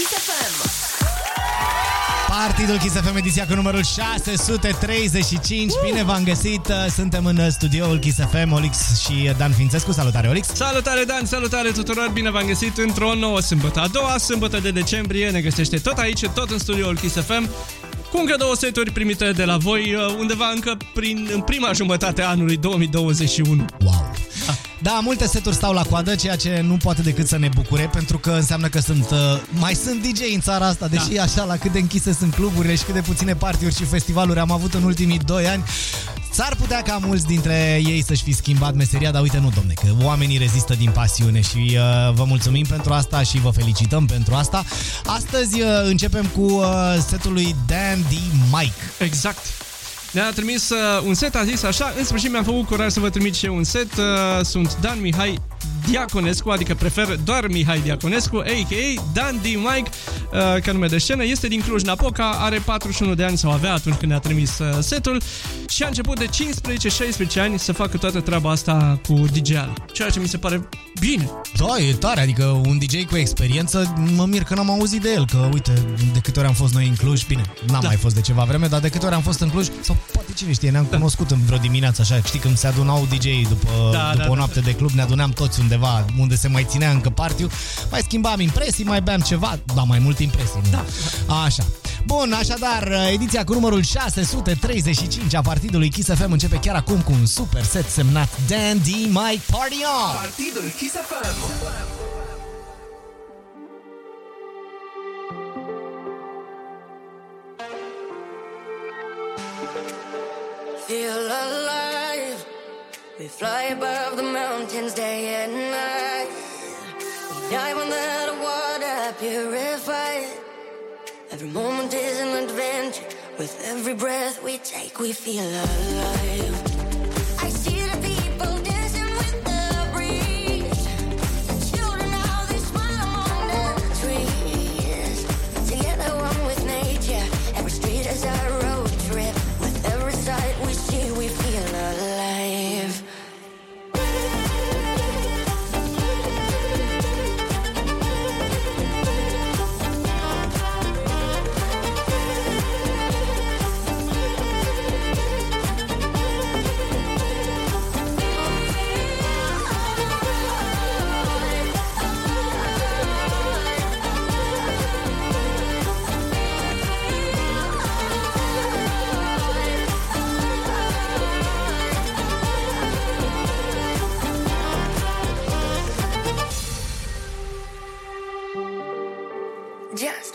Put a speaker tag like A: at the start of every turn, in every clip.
A: Kiss FM.
B: Partidul Kiss FM ediția cu numărul 635. Bine v-am găsit. Suntem în studioul Kiss FM, Olix și Dan Fințescu. Salutare, Olix!
C: Salutare Dan, salutare tuturor, bine v-am găsit într-o nouă sâmbătă. A doua sâmbătă de decembrie ne găsește tot aici, tot în studioul Kiss FM cu încă două seturi primite de la voi undeva încă prin, în prima jumătate a anului 2021.
B: Wow! Da, multe seturi stau la coadă, ceea ce nu poate decât să ne bucure, pentru că înseamnă că sunt uh, mai sunt DJ în țara asta, deși da. așa la cât de închise sunt cluburile și cât de puține partiuri și festivaluri am avut în ultimii 2 ani. S-ar putea ca mulți dintre ei să-și fi schimbat meseria, dar uite, nu, domne, că oamenii rezistă din pasiune și uh, vă mulțumim pentru asta și vă felicităm pentru asta. Astăzi uh, începem cu uh, setul lui Dan D. Mike.
C: Exact. Ne-a trimis uh, un set, a zis așa, în sfârșit mi-am făcut curaj să vă trimit și eu un set. Uh, sunt Dan Mihai Diaconescu, adică prefer doar Mihai Diaconescu, a.k.a. Dan D. Mike, uh, ca nume de scenă. Este din Cluj-Napoca, are 41 de ani sau avea atunci când ne-a trimis uh, setul și a început de 15-16 ani să facă toată treaba asta cu DJ-al, ceea ce mi se pare bine.
B: Da, e tare, adică un DJ cu experiență, mă mir că n-am auzit de el, că uite, de câte ori am fost noi în Cluj, bine, n-am da. mai fost de ceva vreme, dar de câte ori am fost în Cluj, sau poate cine știe, ne-am da. cunoscut în vreo dimineață așa, știi, când se adunau DJ după, da, după da, o noapte da. de club, ne adunam toți undeva unde se mai ținea încă partiu, mai schimbam impresii, mai beam ceva, da, mai multe impresii. Nu? Da. Așa. Bun, așadar, ediția cu numărul 635 a partidului Kiss FM începe chiar acum cu un super set semnat Dandy Mike Party On!
A: Partidul Kiss FM.
D: Feel alive. We fly above the mountains day and night. We dive under the water, purified. Every moment is an adventure. With every breath we take, we feel alive. I see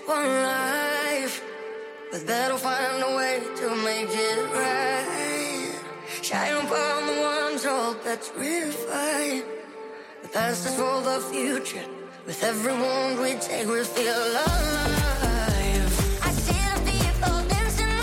D: one life, but that'll find a way to make it right. Shine upon the ones hope that's redefined. The past is for the future. With every wound we take, we feel alive. The people dancing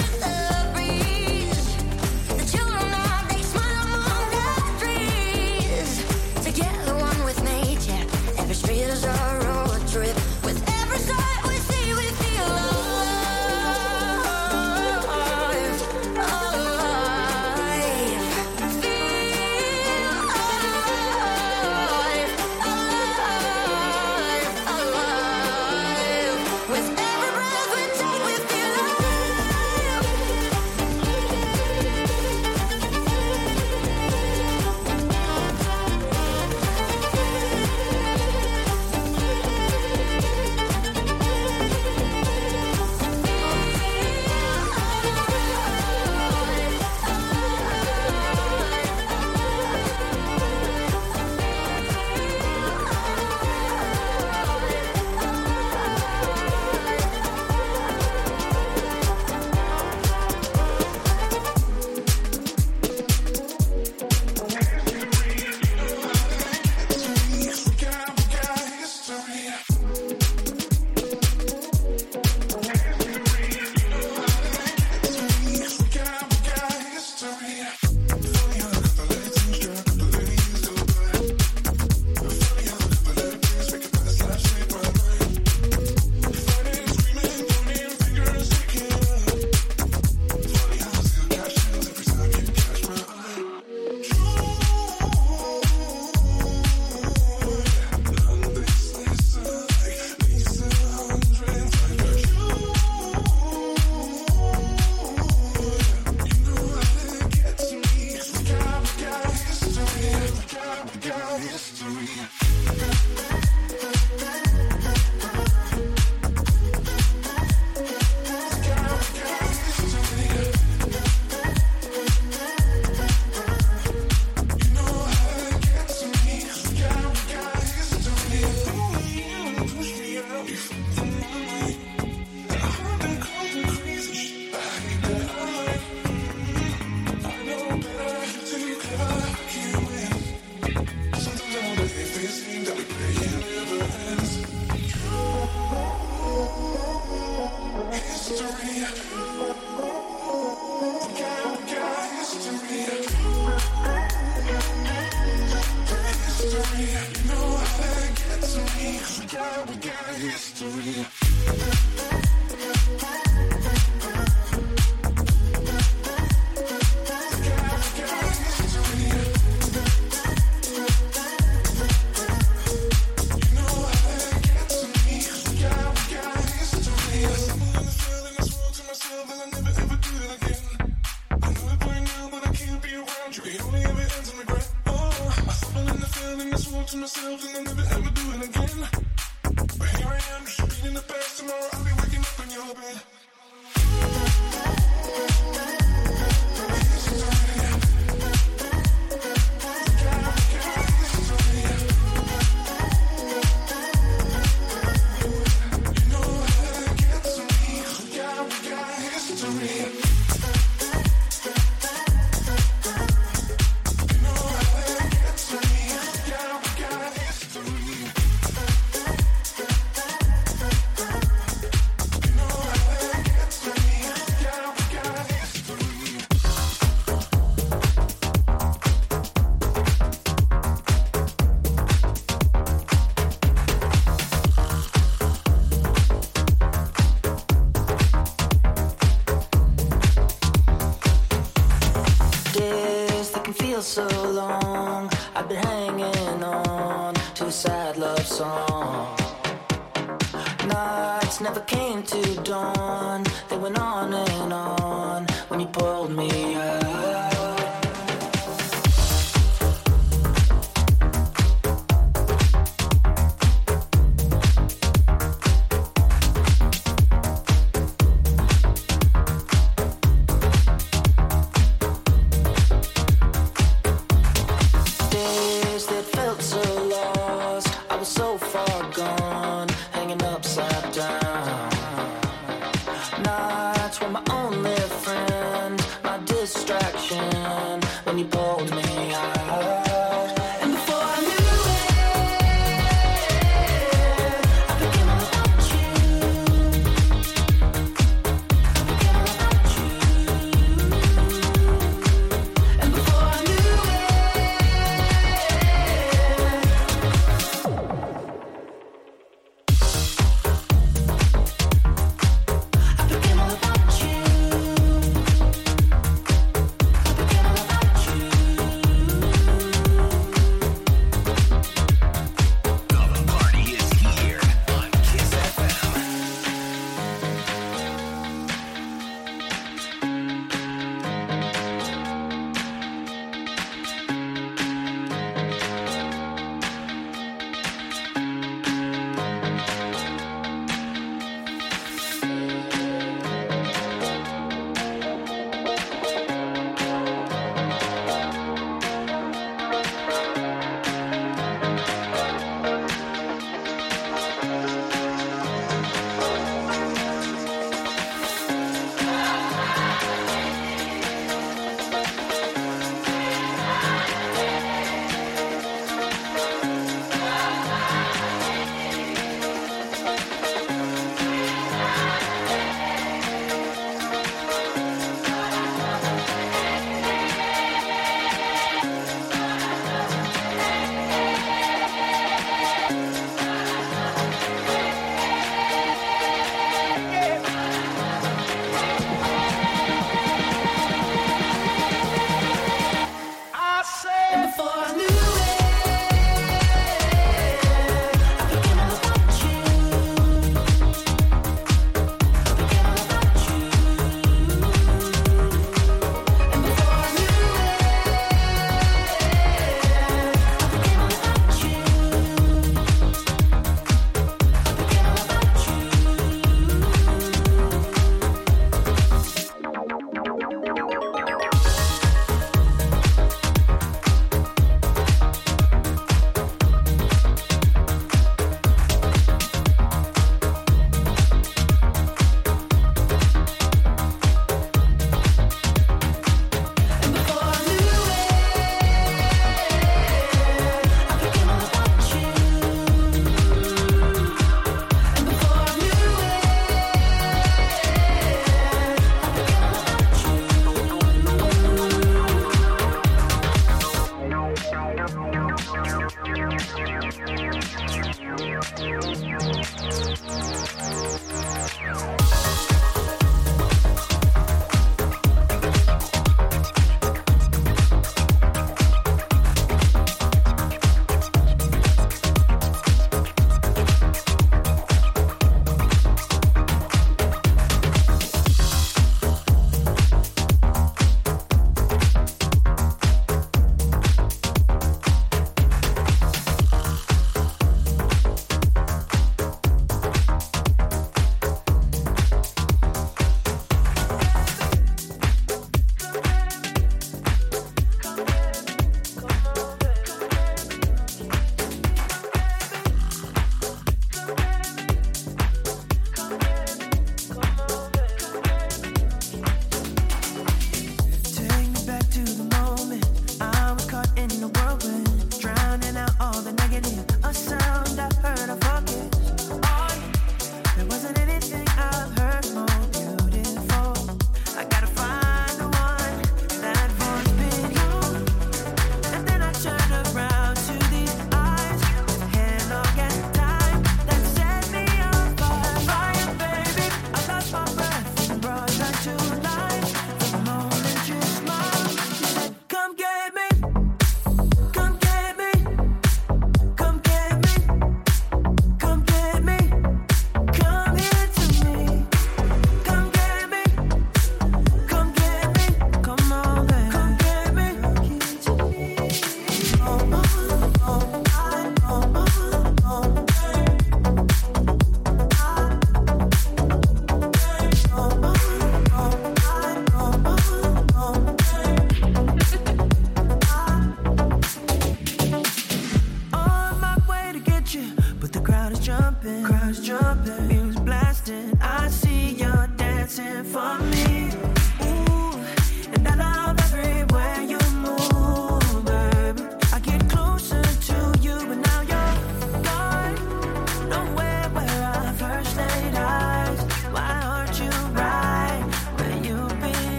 D: never came to dawn. They went on and on when you pulled me out.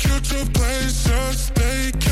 A: take you to places they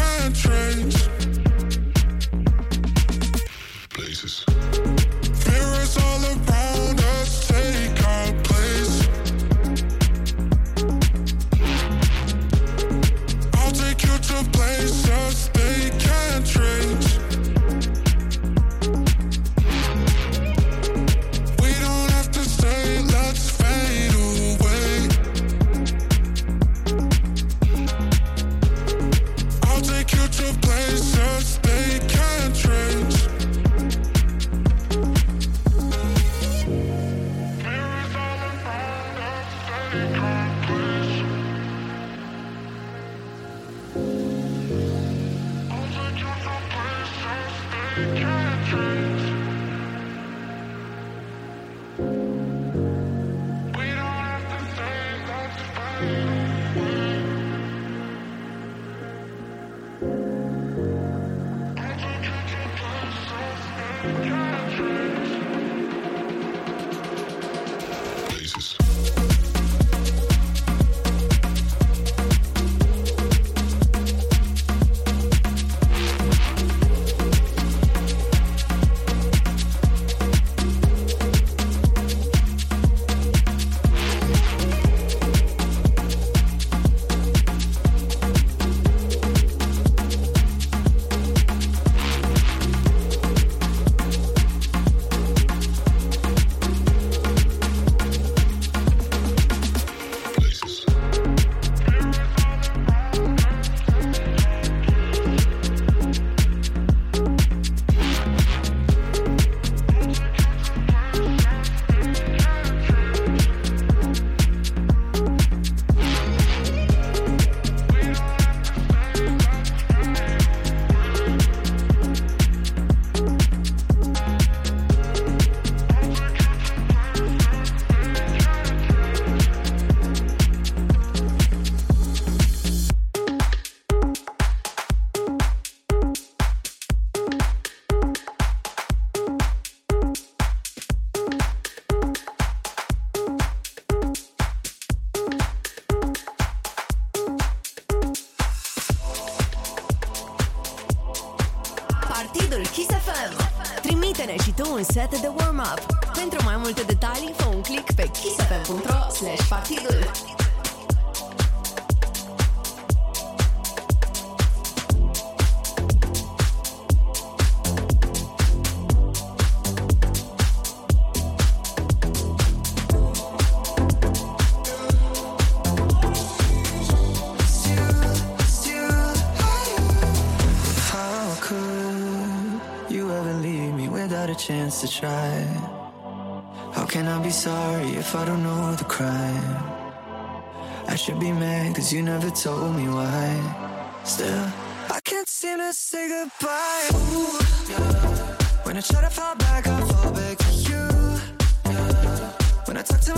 A: should be mad cause you never told me why. Still, I can't seem to say goodbye. Ooh, yeah. When I try to fall back, I fall back to you. Yeah. When I talk to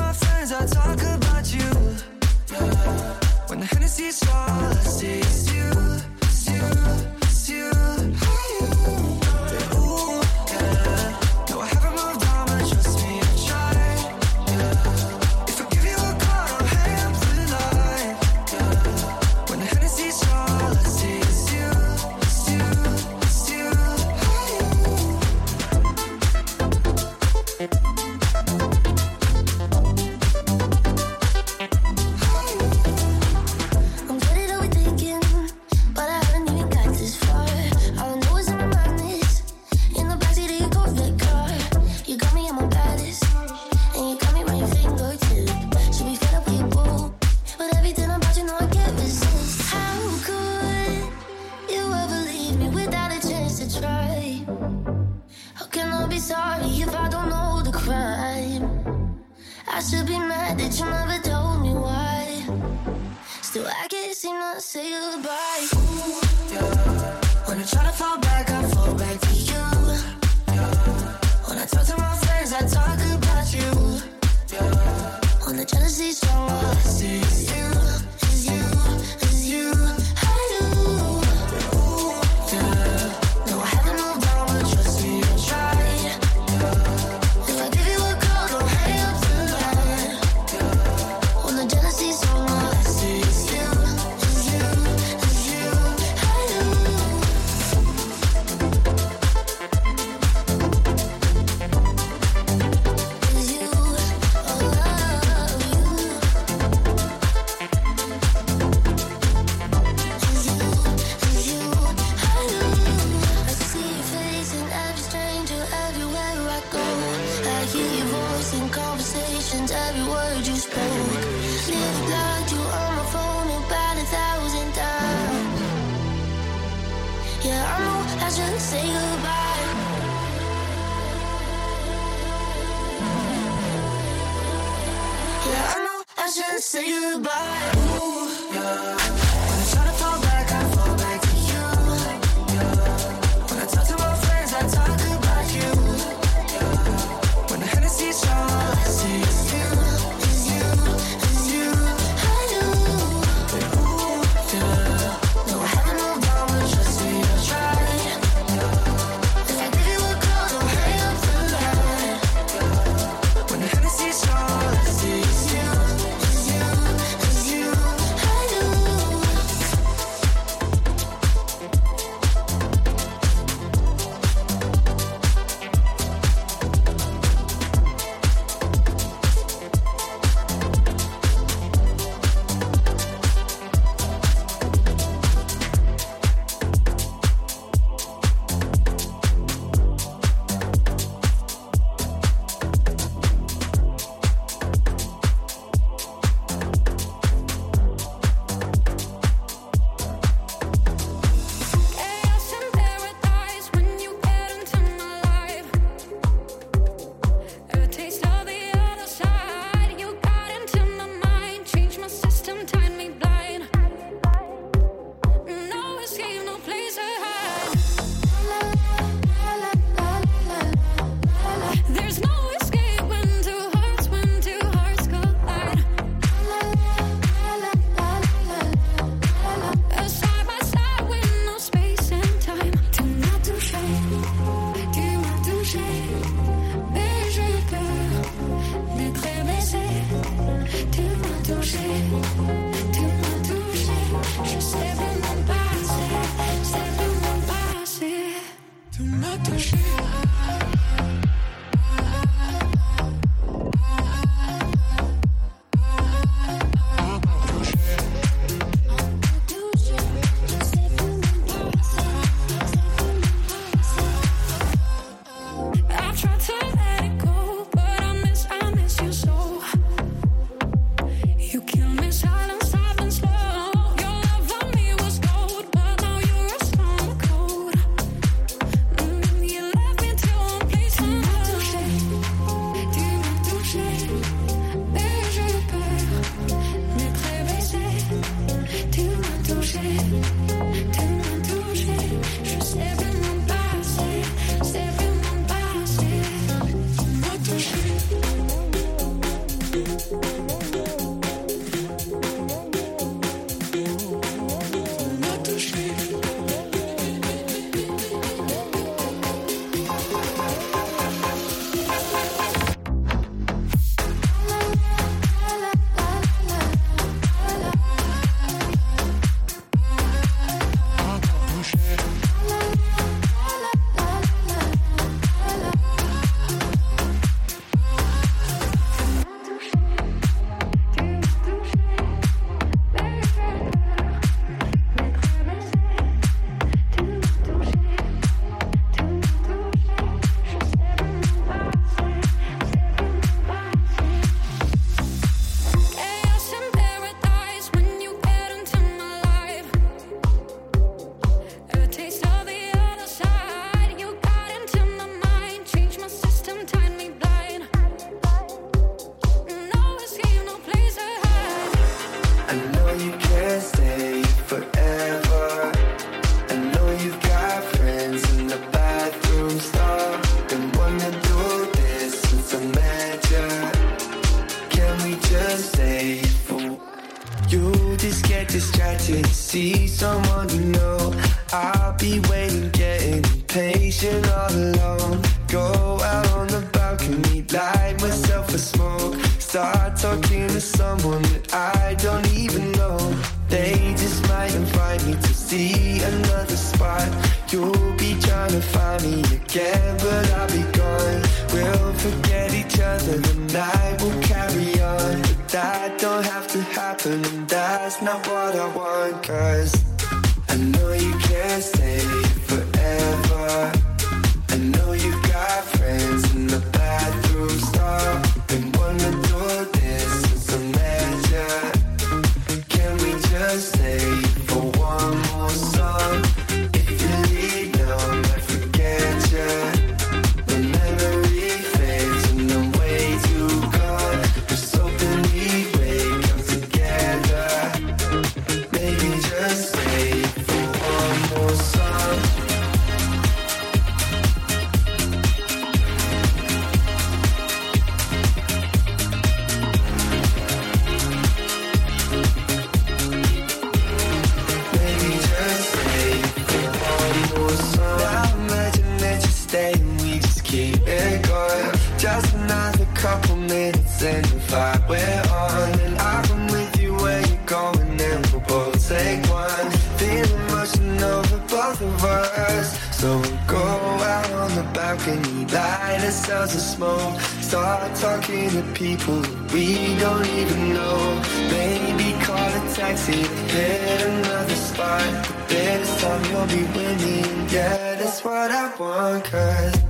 A: a
E: taxi, hit another spot. But this time you'll be winning. Yeah, that's what I want. Cause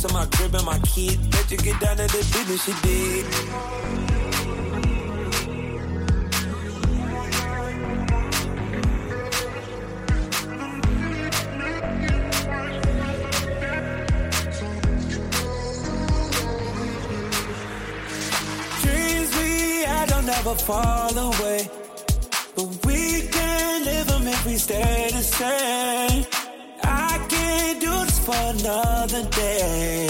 F: Whips and my crib and my kid. Bet you get down to the business she did. Dreams we had don't never fall away. But we can live them if we stay the same. Another day.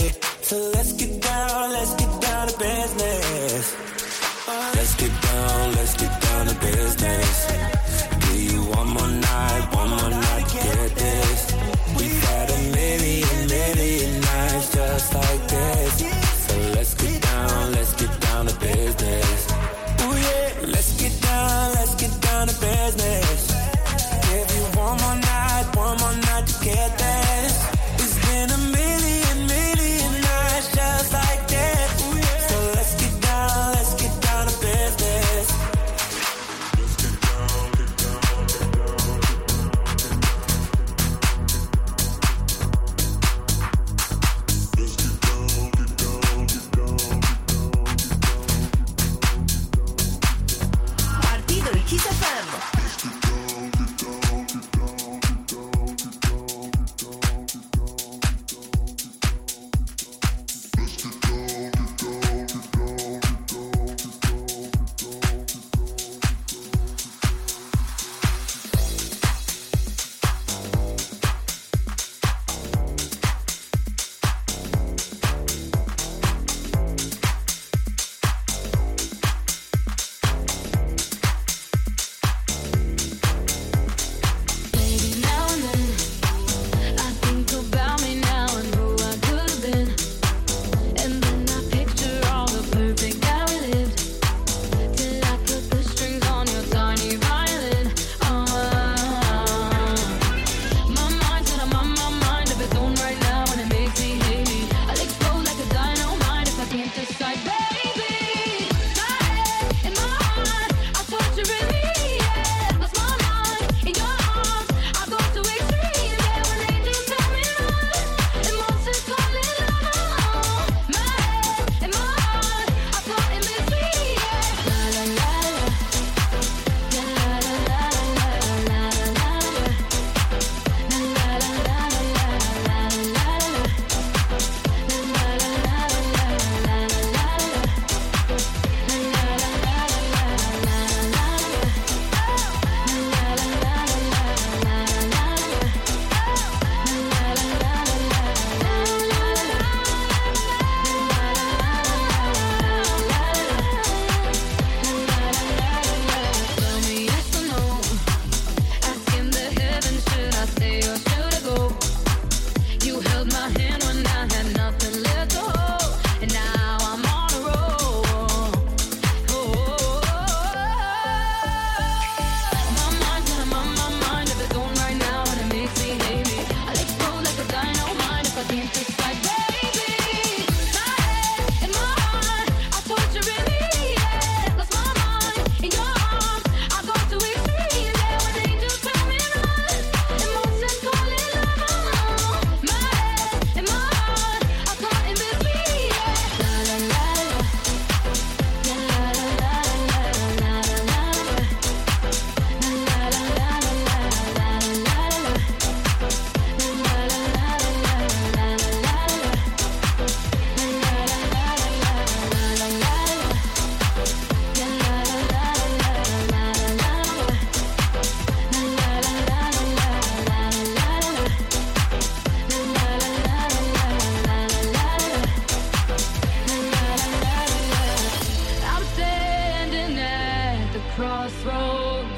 G: crossroads.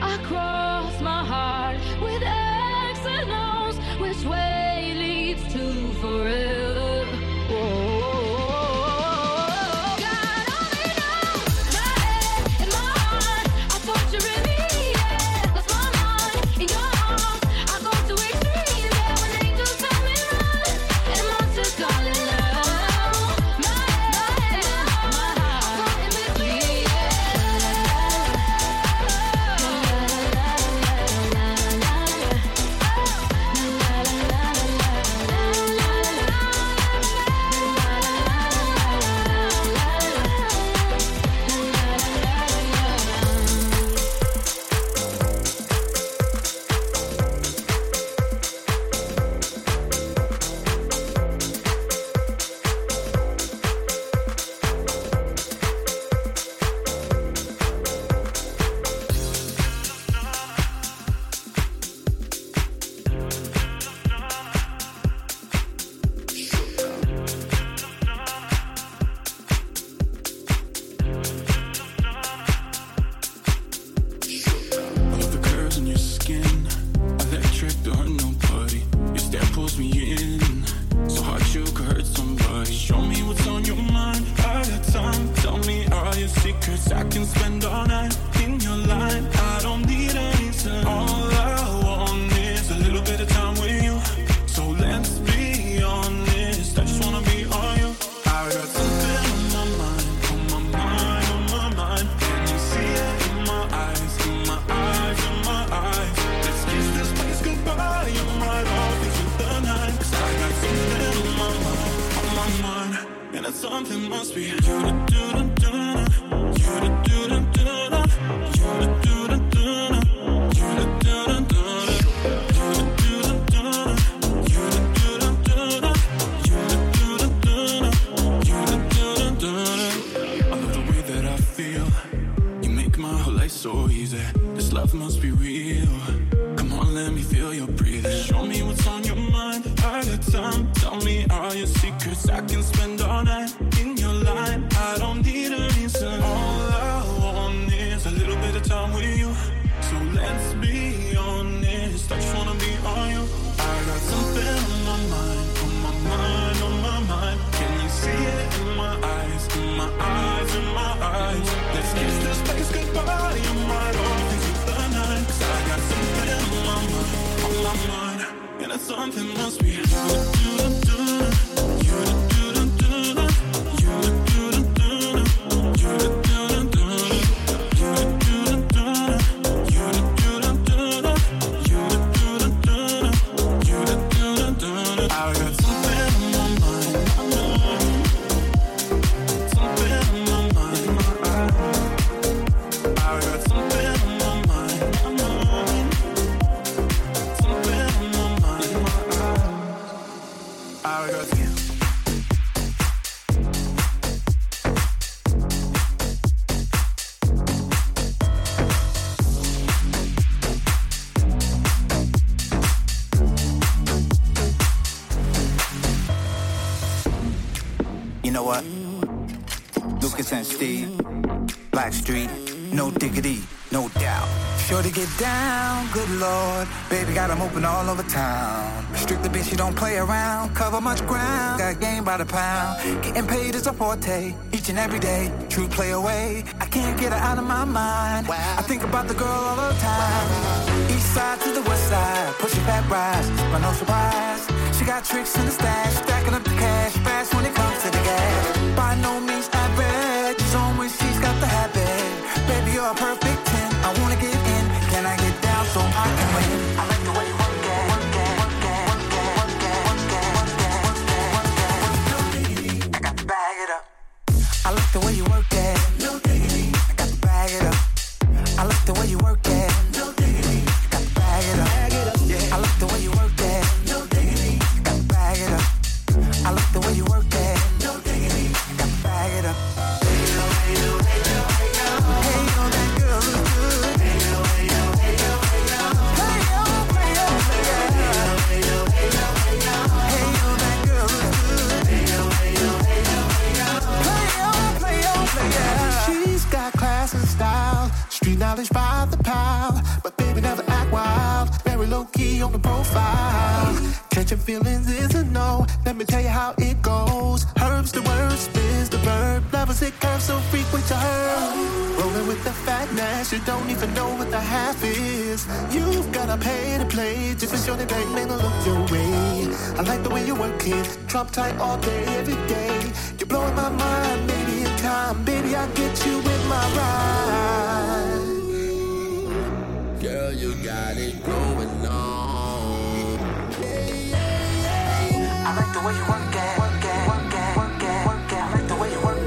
G: I cross my heart
H: with X and O's. Which way?
I: good lord. Baby got them open all over town. Strictly bitch, you don't play around. Cover much ground, got game by the pound. Getting paid is a forte, each and every day. True play away, I can't get her out of my mind. I think about the girl all the time. East side to the west side, pushing back rise, but no surprise. She got tricks in the stash, stacking up the cash fast when it comes to the gas. By no means not bad, she's on when she's got the habit. Baby, you're a perfect
J: Mileage by the pile, but baby never act wild. Very low key on the profile.
I: Catching feelings is a no. Let me tell you how it goes. Herbs the worst, spins the verb. Lovers it curves so frequent to her. Rolling with the fatness, you don't even know what the half is. You've gotta pay to play. Just for sure the bang, man, I look your way. I like the way you work it. Trump tight all day, every day. You're blowing my mind, maybe in time. Baby, I get you with my ride.
K: Girl, you got it going on.
I: I like the way you work it. I like the way you work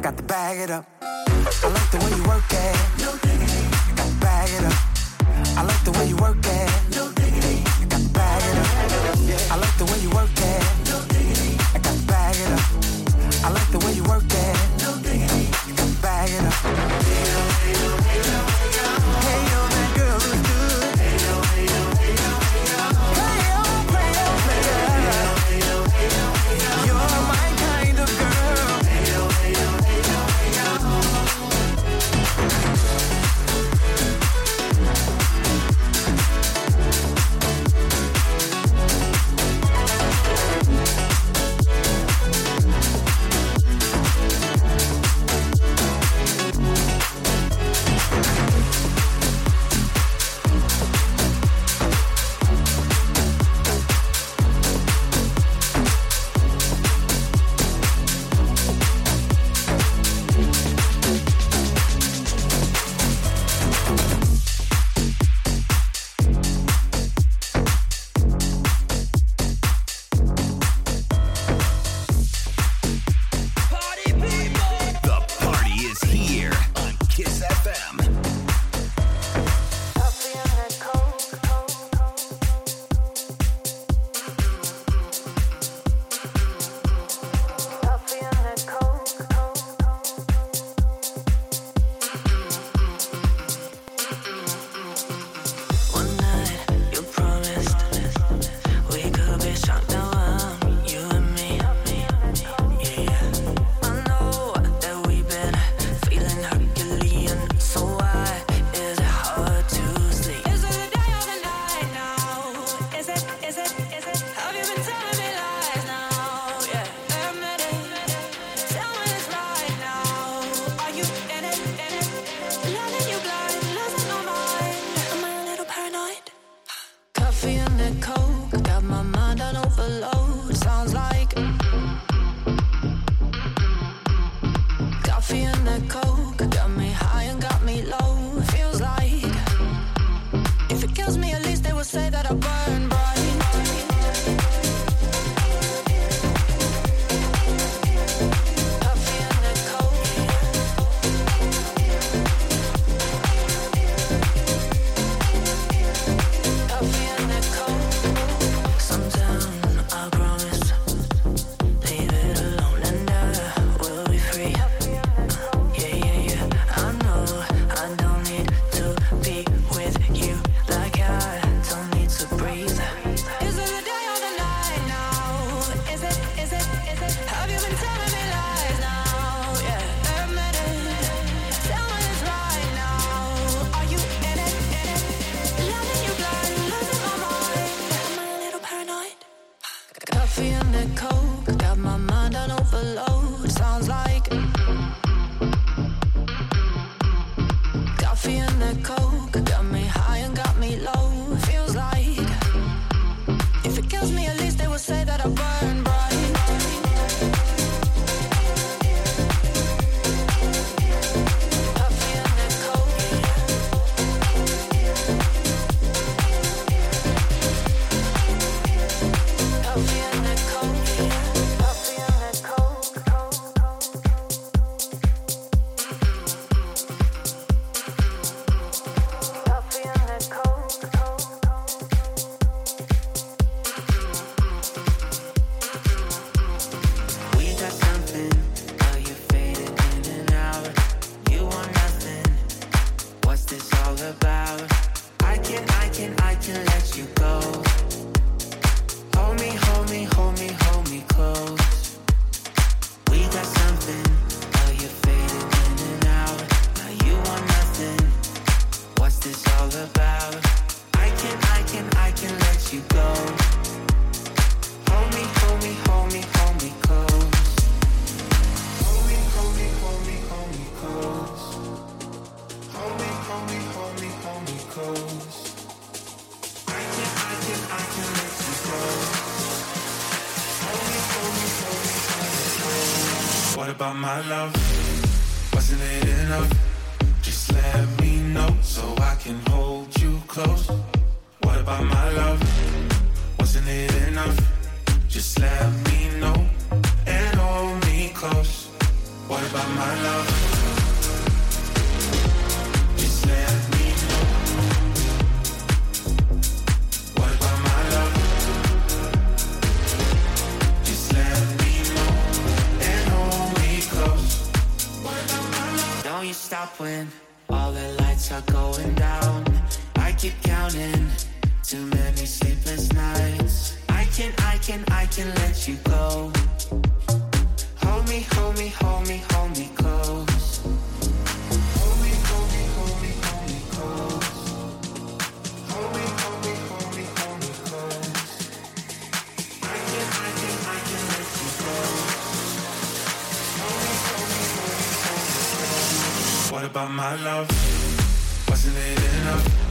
I: got the bag it up. I like the way you work it. my
L: love. about my love? Wasn't it enough?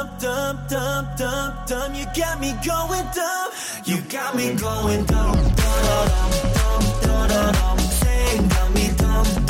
E: dumb, dumb, dumb, dumb, dumb. You got me going dumb. You got me going dumb, dumb, dumb, dumb, dumb. Saying got me dumb.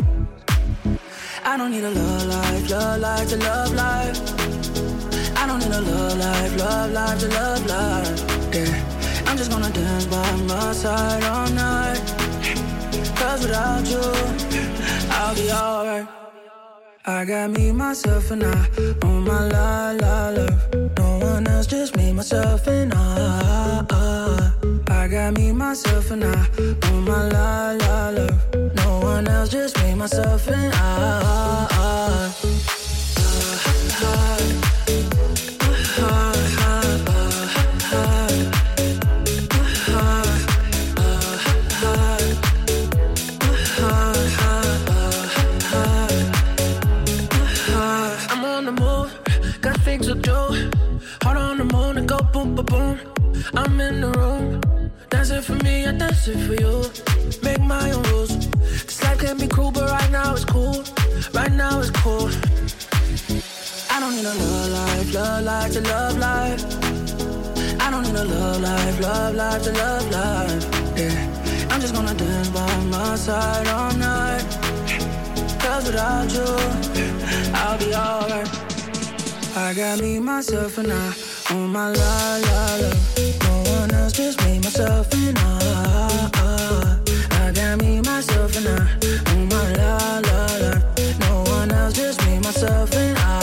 M: I don't need a love life, love life to love life. I don't need a love life, love life to love life. Yeah, I'm just gonna dance by my side all night. Cause without you, I'll be alright. I got me, myself, and I on my la la love. No one else, just me, myself, and I. I got me, myself, and I on my la la love someone else, just me, myself, and I. I, I, I I'm in the room. Dancing for me, I dance it for you. Make my own rules can be cruel, but right now it's cool. Right now it's cool. I don't need a love life, love life to love life. I don't need a love life, love life to love life. Yeah. I'm just gonna dance by my side all night. Cause without you, I'll be alright. I got me, myself, and I on my la la la. No one else, just me, myself, and I. Me, myself, and I. Oh my la la la. No one else, just me, myself,
N: and I.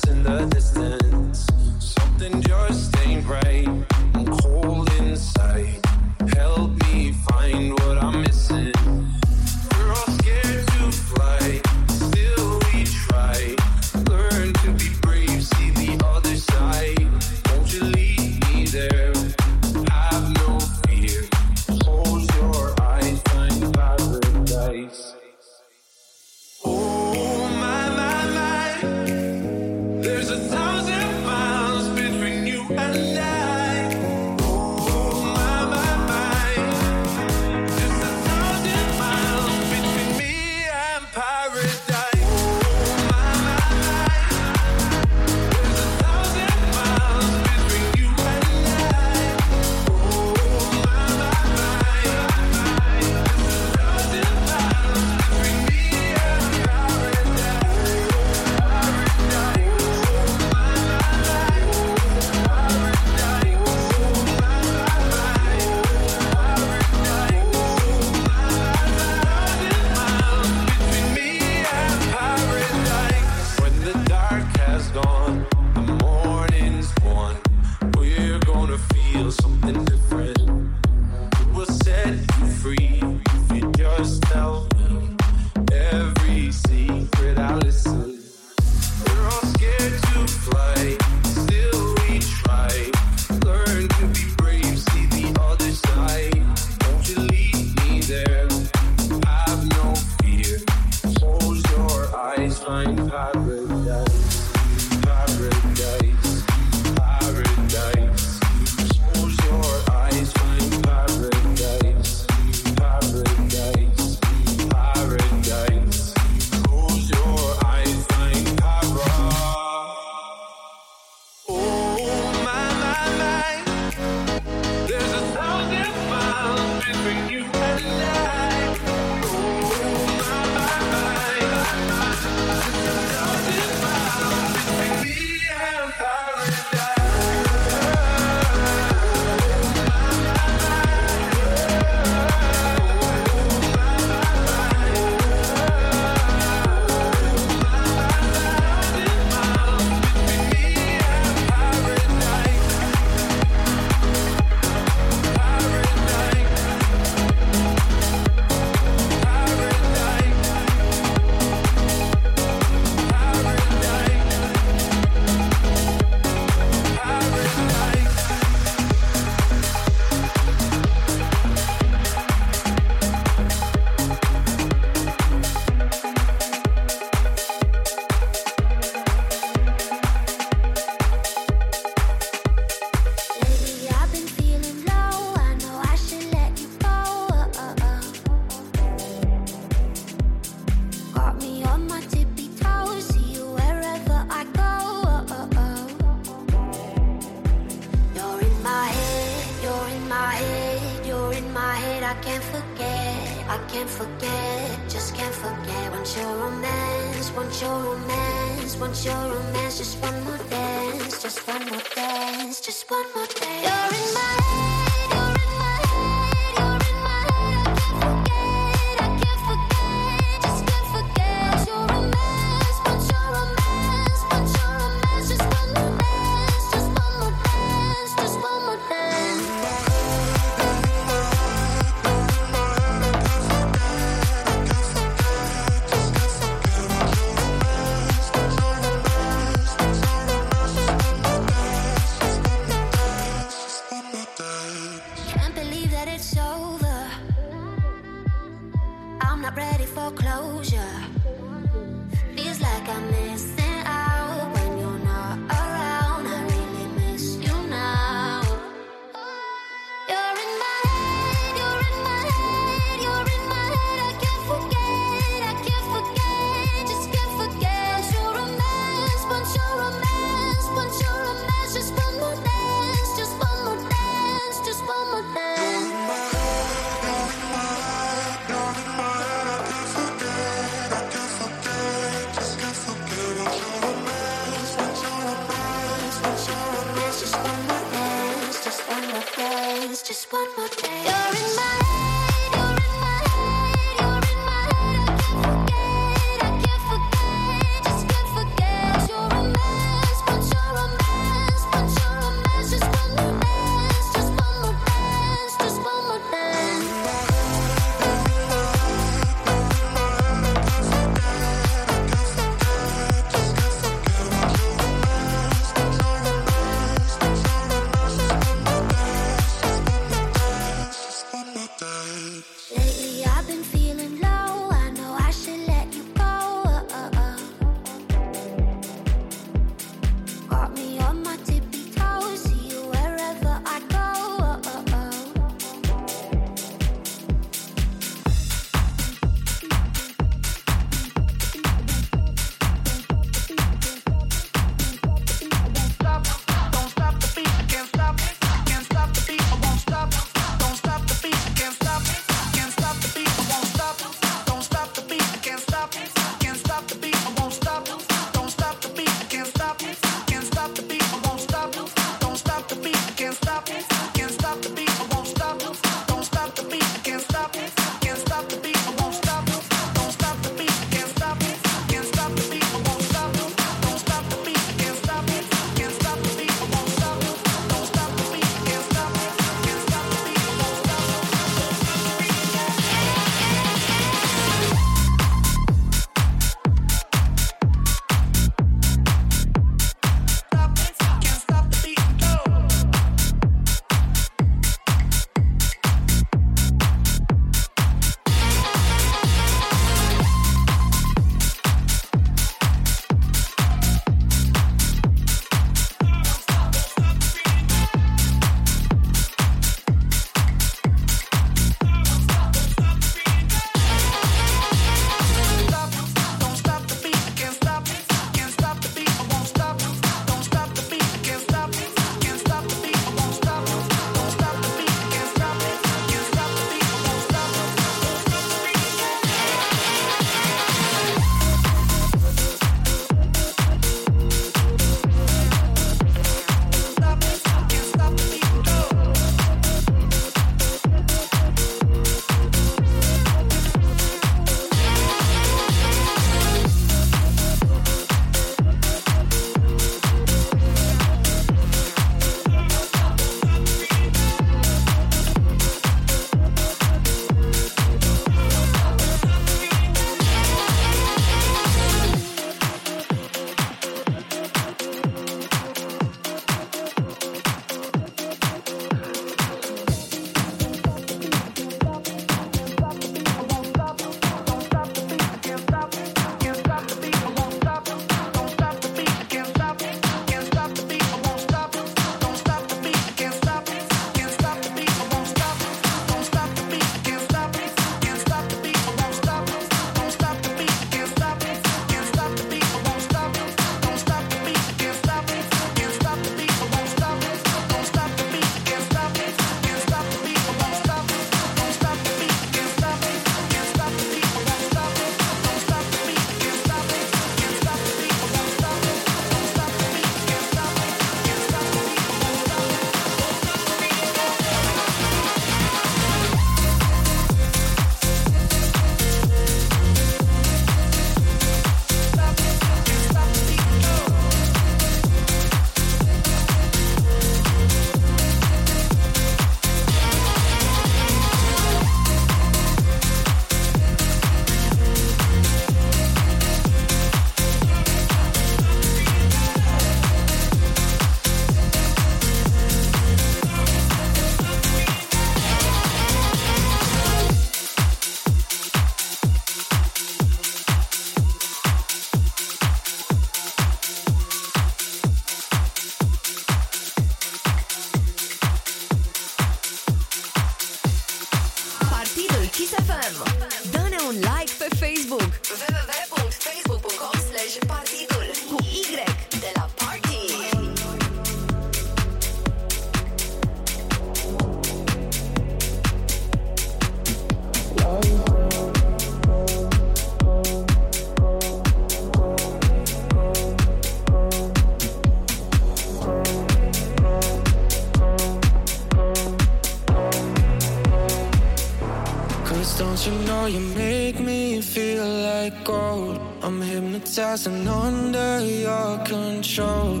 N: and
M: under your control.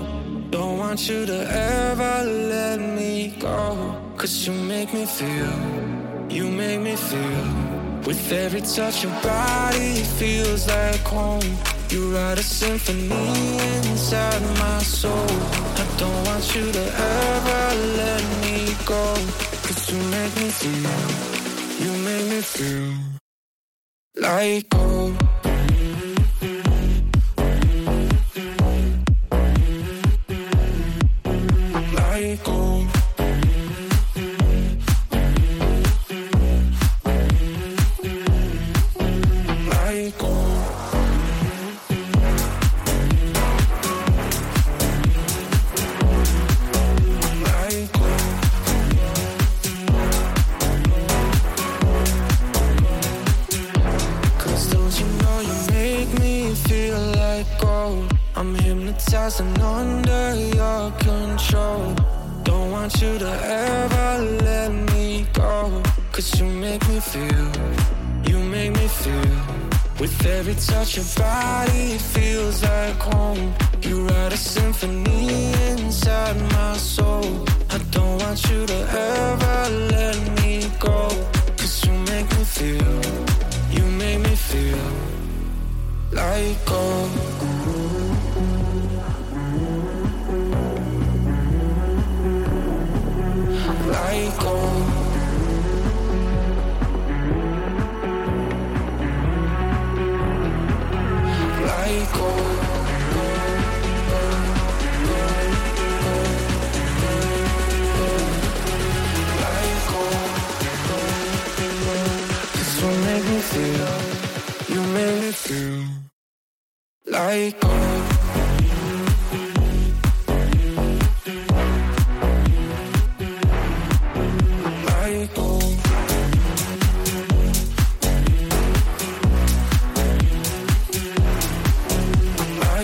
M: Don't want you to ever let me go. Cause you make me feel, you make me feel. With every touch, your body feels like home. You write a symphony inside my soul. I don't want you to ever let me go. Cause you make me feel. You make me feel. Like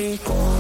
M: Like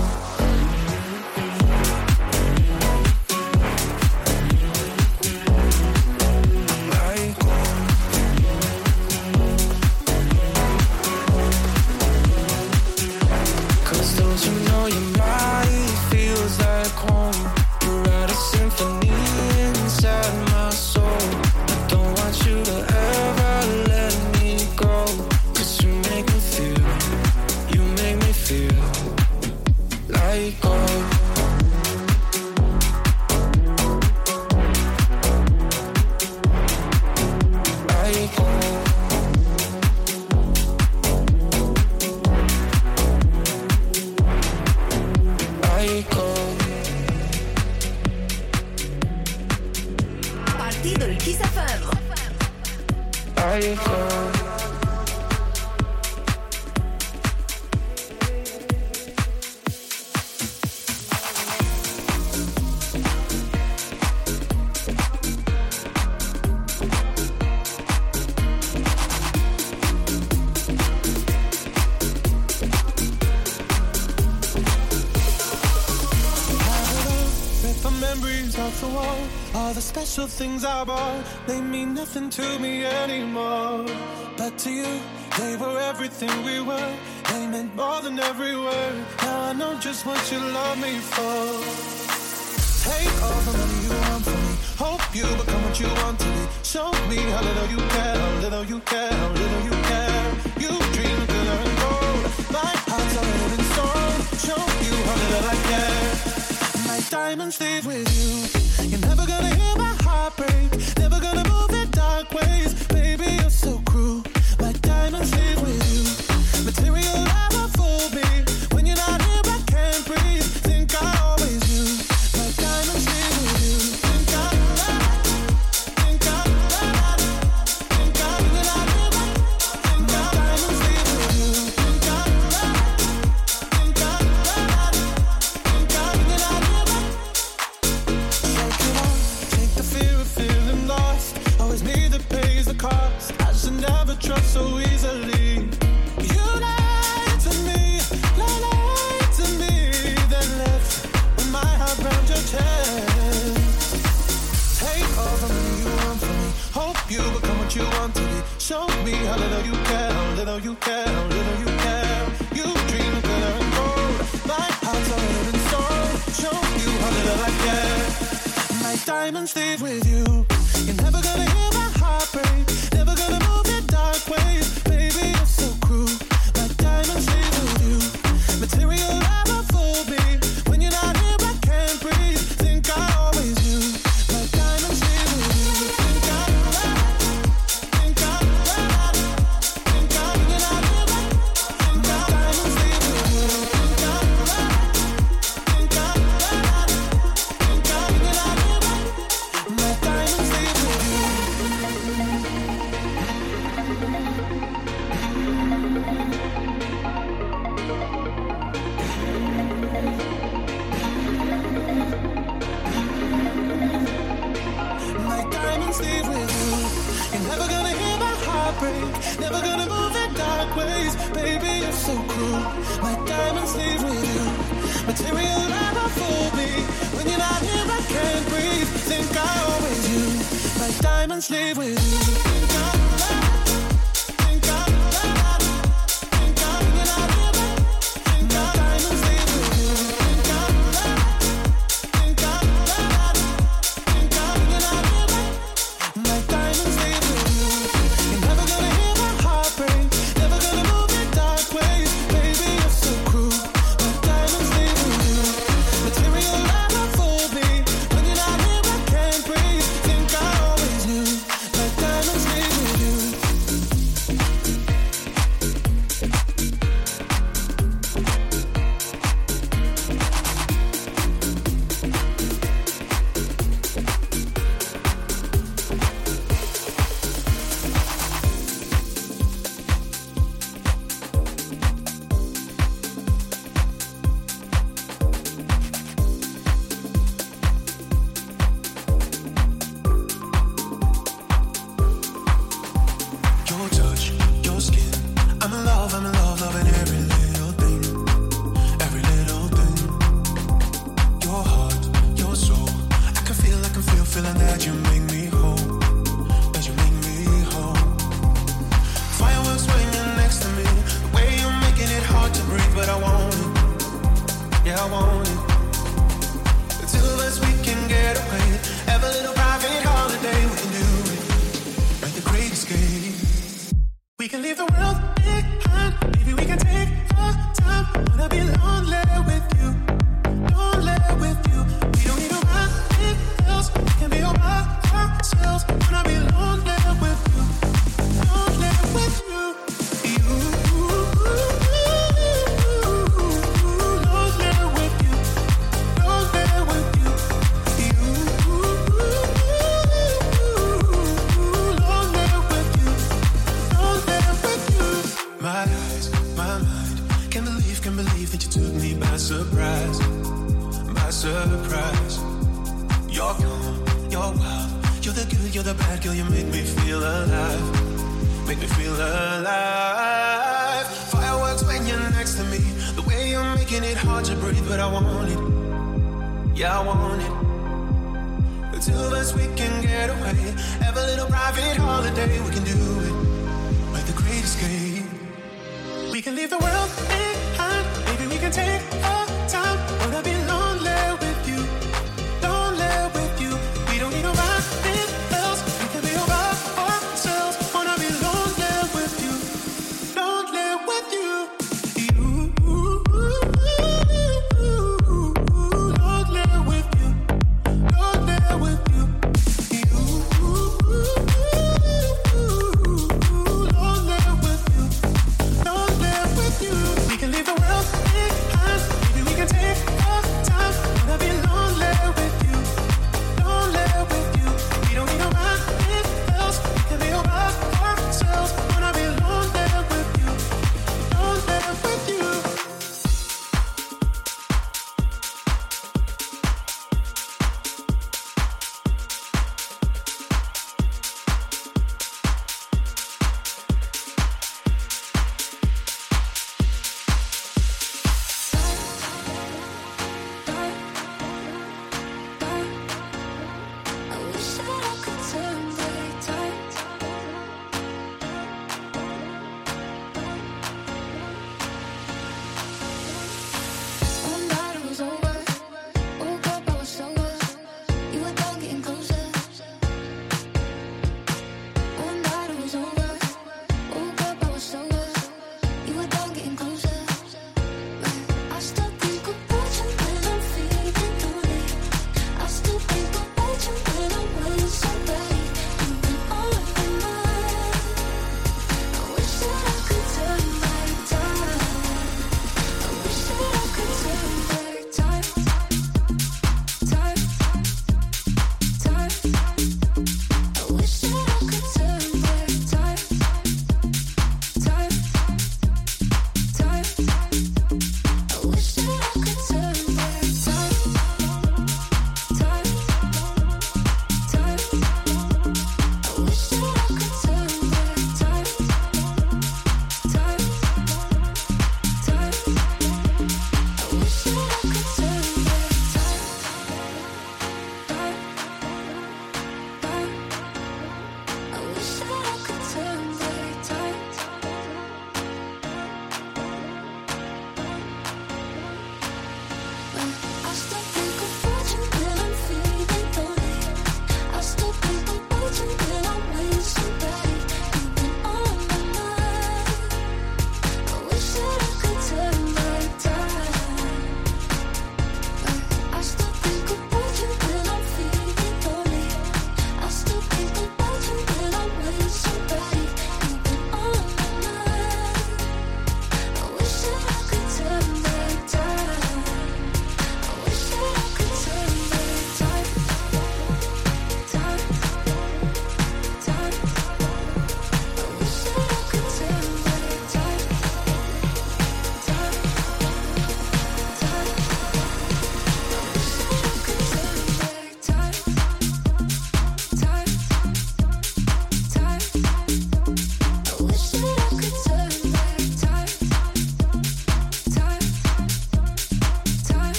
O: special things I bought, they mean nothing to me anymore. But to you, they were everything we were. They meant more than every word. Now I know just what you love me for. Take all the money you want from me. Hope you become what you want to be. Show me how little you care, how little you care, how little you care. You dream of glitter and gold. My heart's a written in stone. Show you how little I care. My diamonds leave with you. Diamonds leave with you.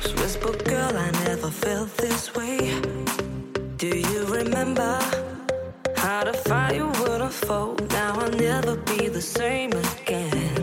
P: close. Whisper, girl, I never felt this way. Do you remember how the fire would unfold? Now I'll never be the same again.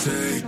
N: say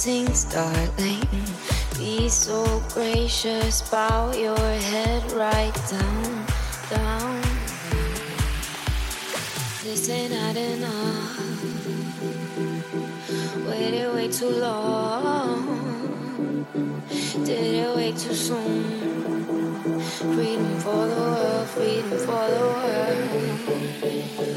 N: blessings, darling. Be so gracious, bow your head right down, down. This ain't not enough. Waited way too long. Did it way too soon. Freedom for the world, freedom for the world.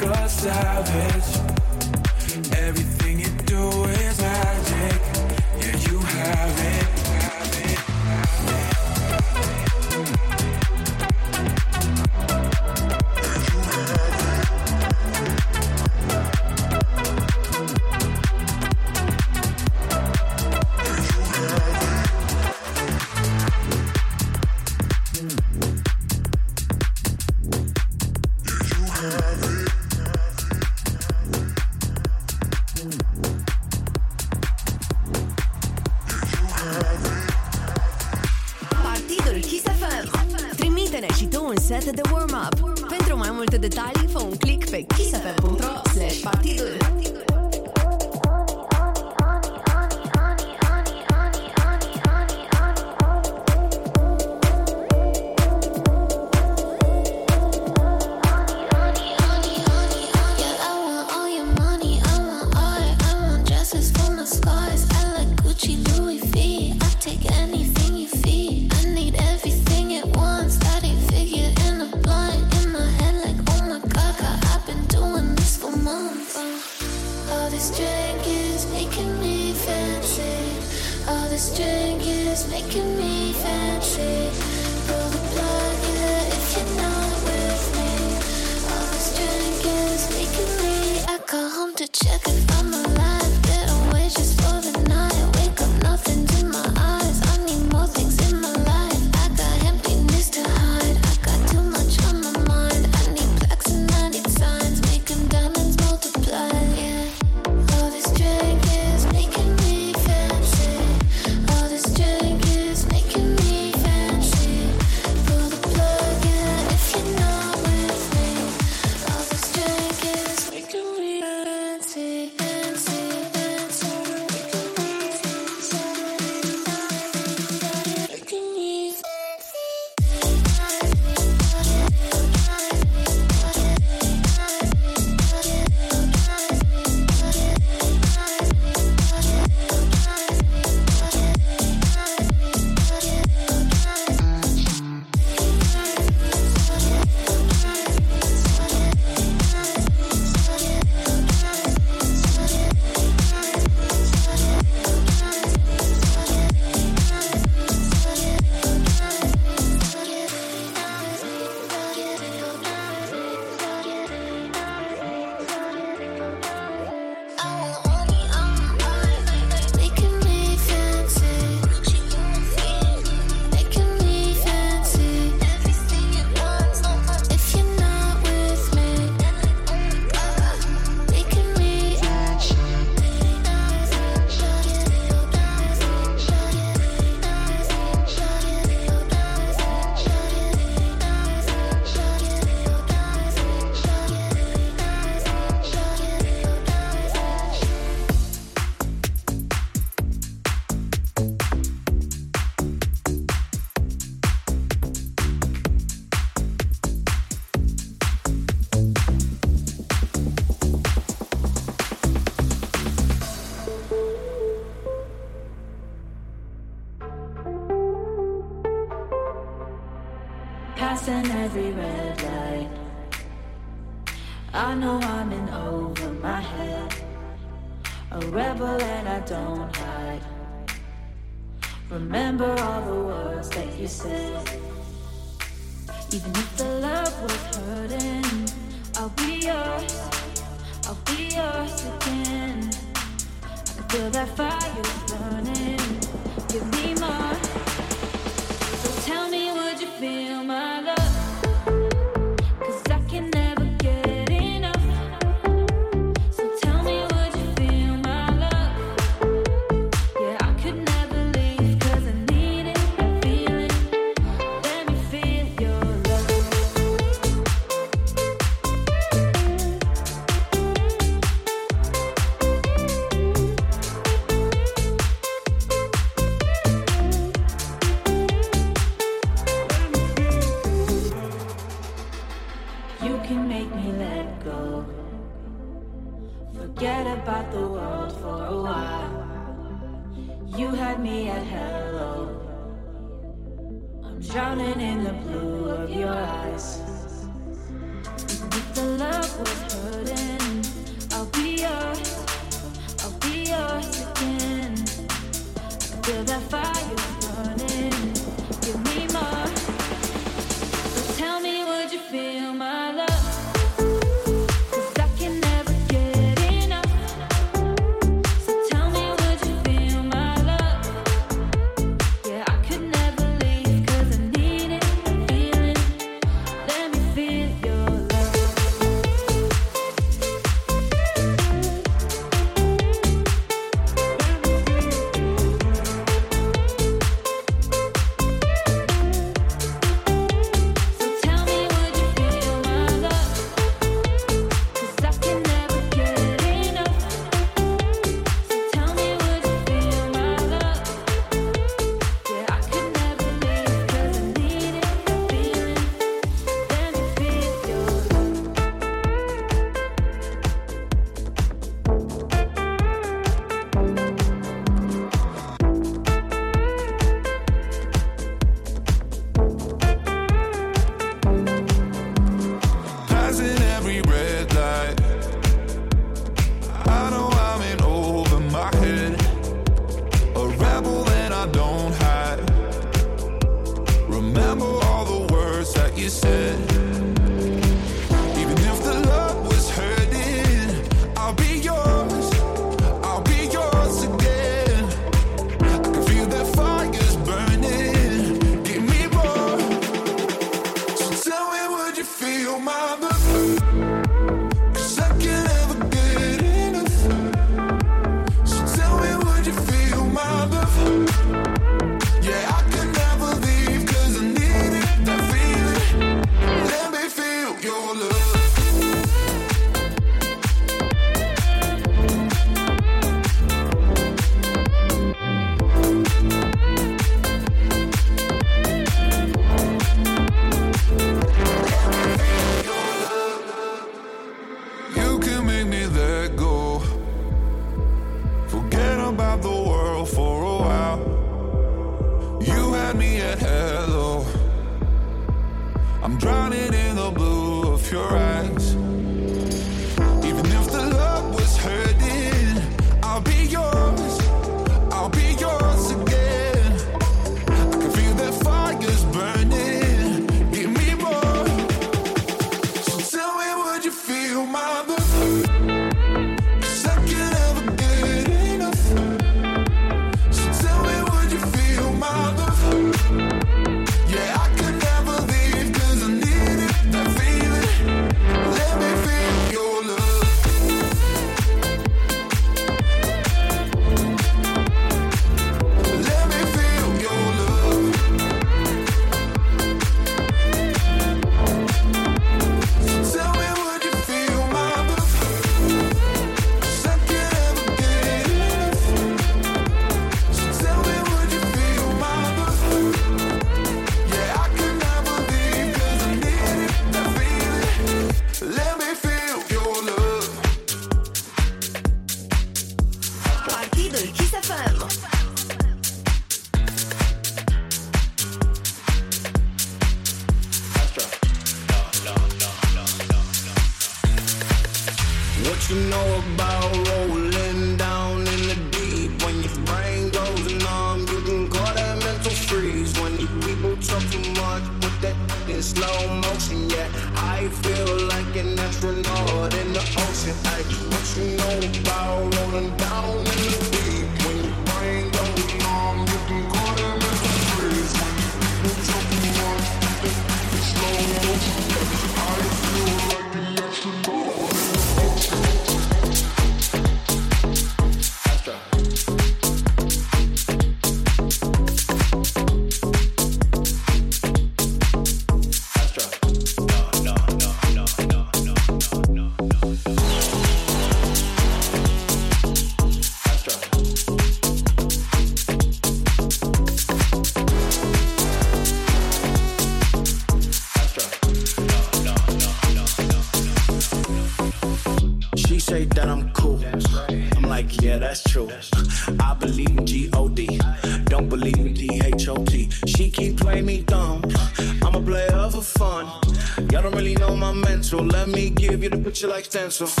M: The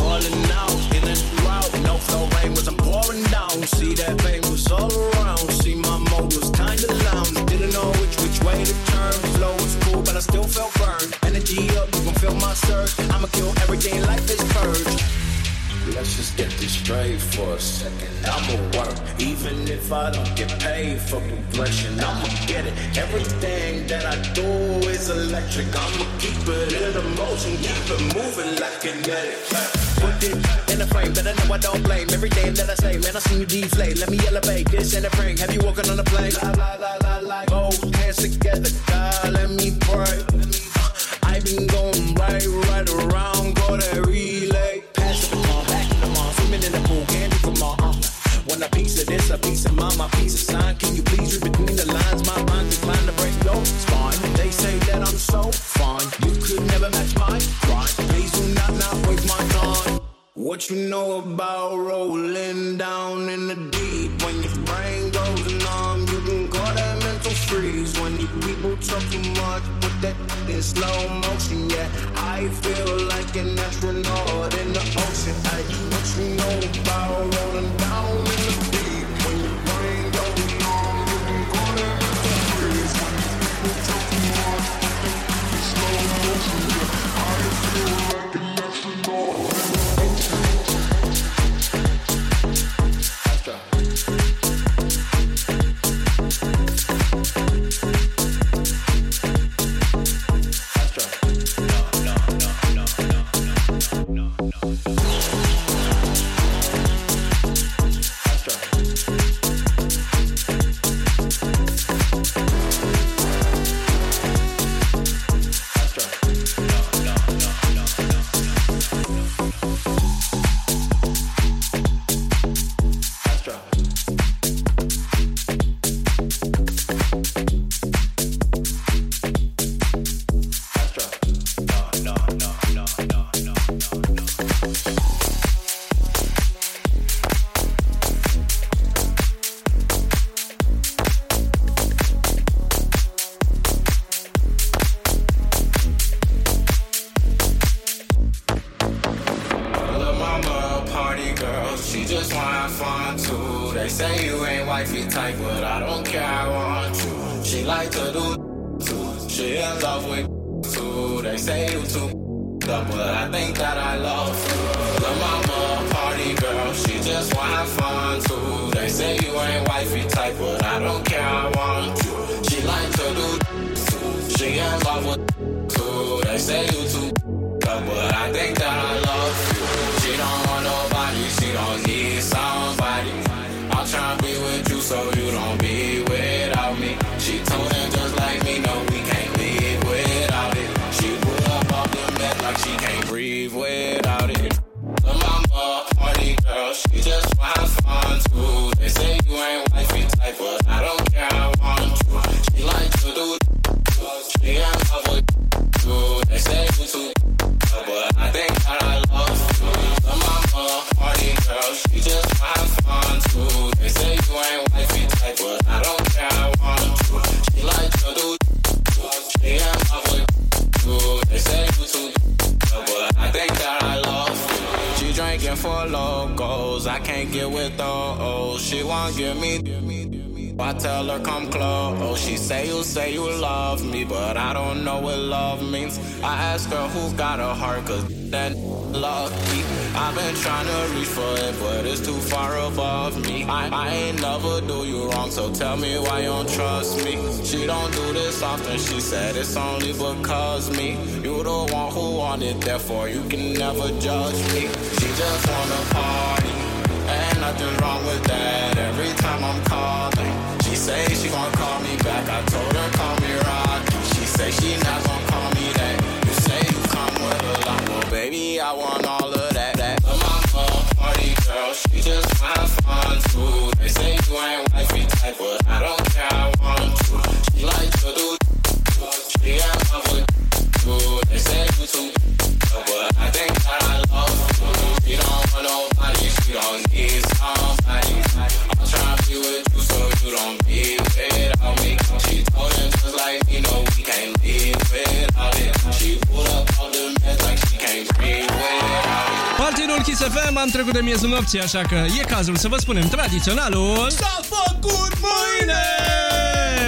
C: nopții, așa că e cazul să vă spunem tradiționalul...
B: S-a făcut mâine!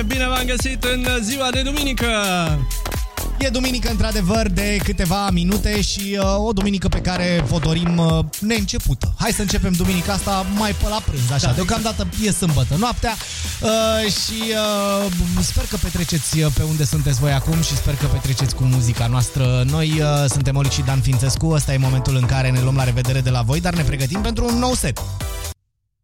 C: Bine v-am găsit în ziua de duminică!
B: E duminică, într-adevăr, de câteva minute și uh, o duminică pe care vă dorim uh, neîncepută. Hai să începem duminica asta mai pe la prânz, așa.
C: Da,
B: Deocamdată e sâmbătă noaptea uh, și uh, sper că petreceți uh, pe unde sunteți voi acum și sper că petreceți cu muzica noastră. Noi uh, suntem Olic și Dan Fințescu, ăsta e momentul în care ne luăm la revedere de la voi, dar ne pregătim pentru un nou set.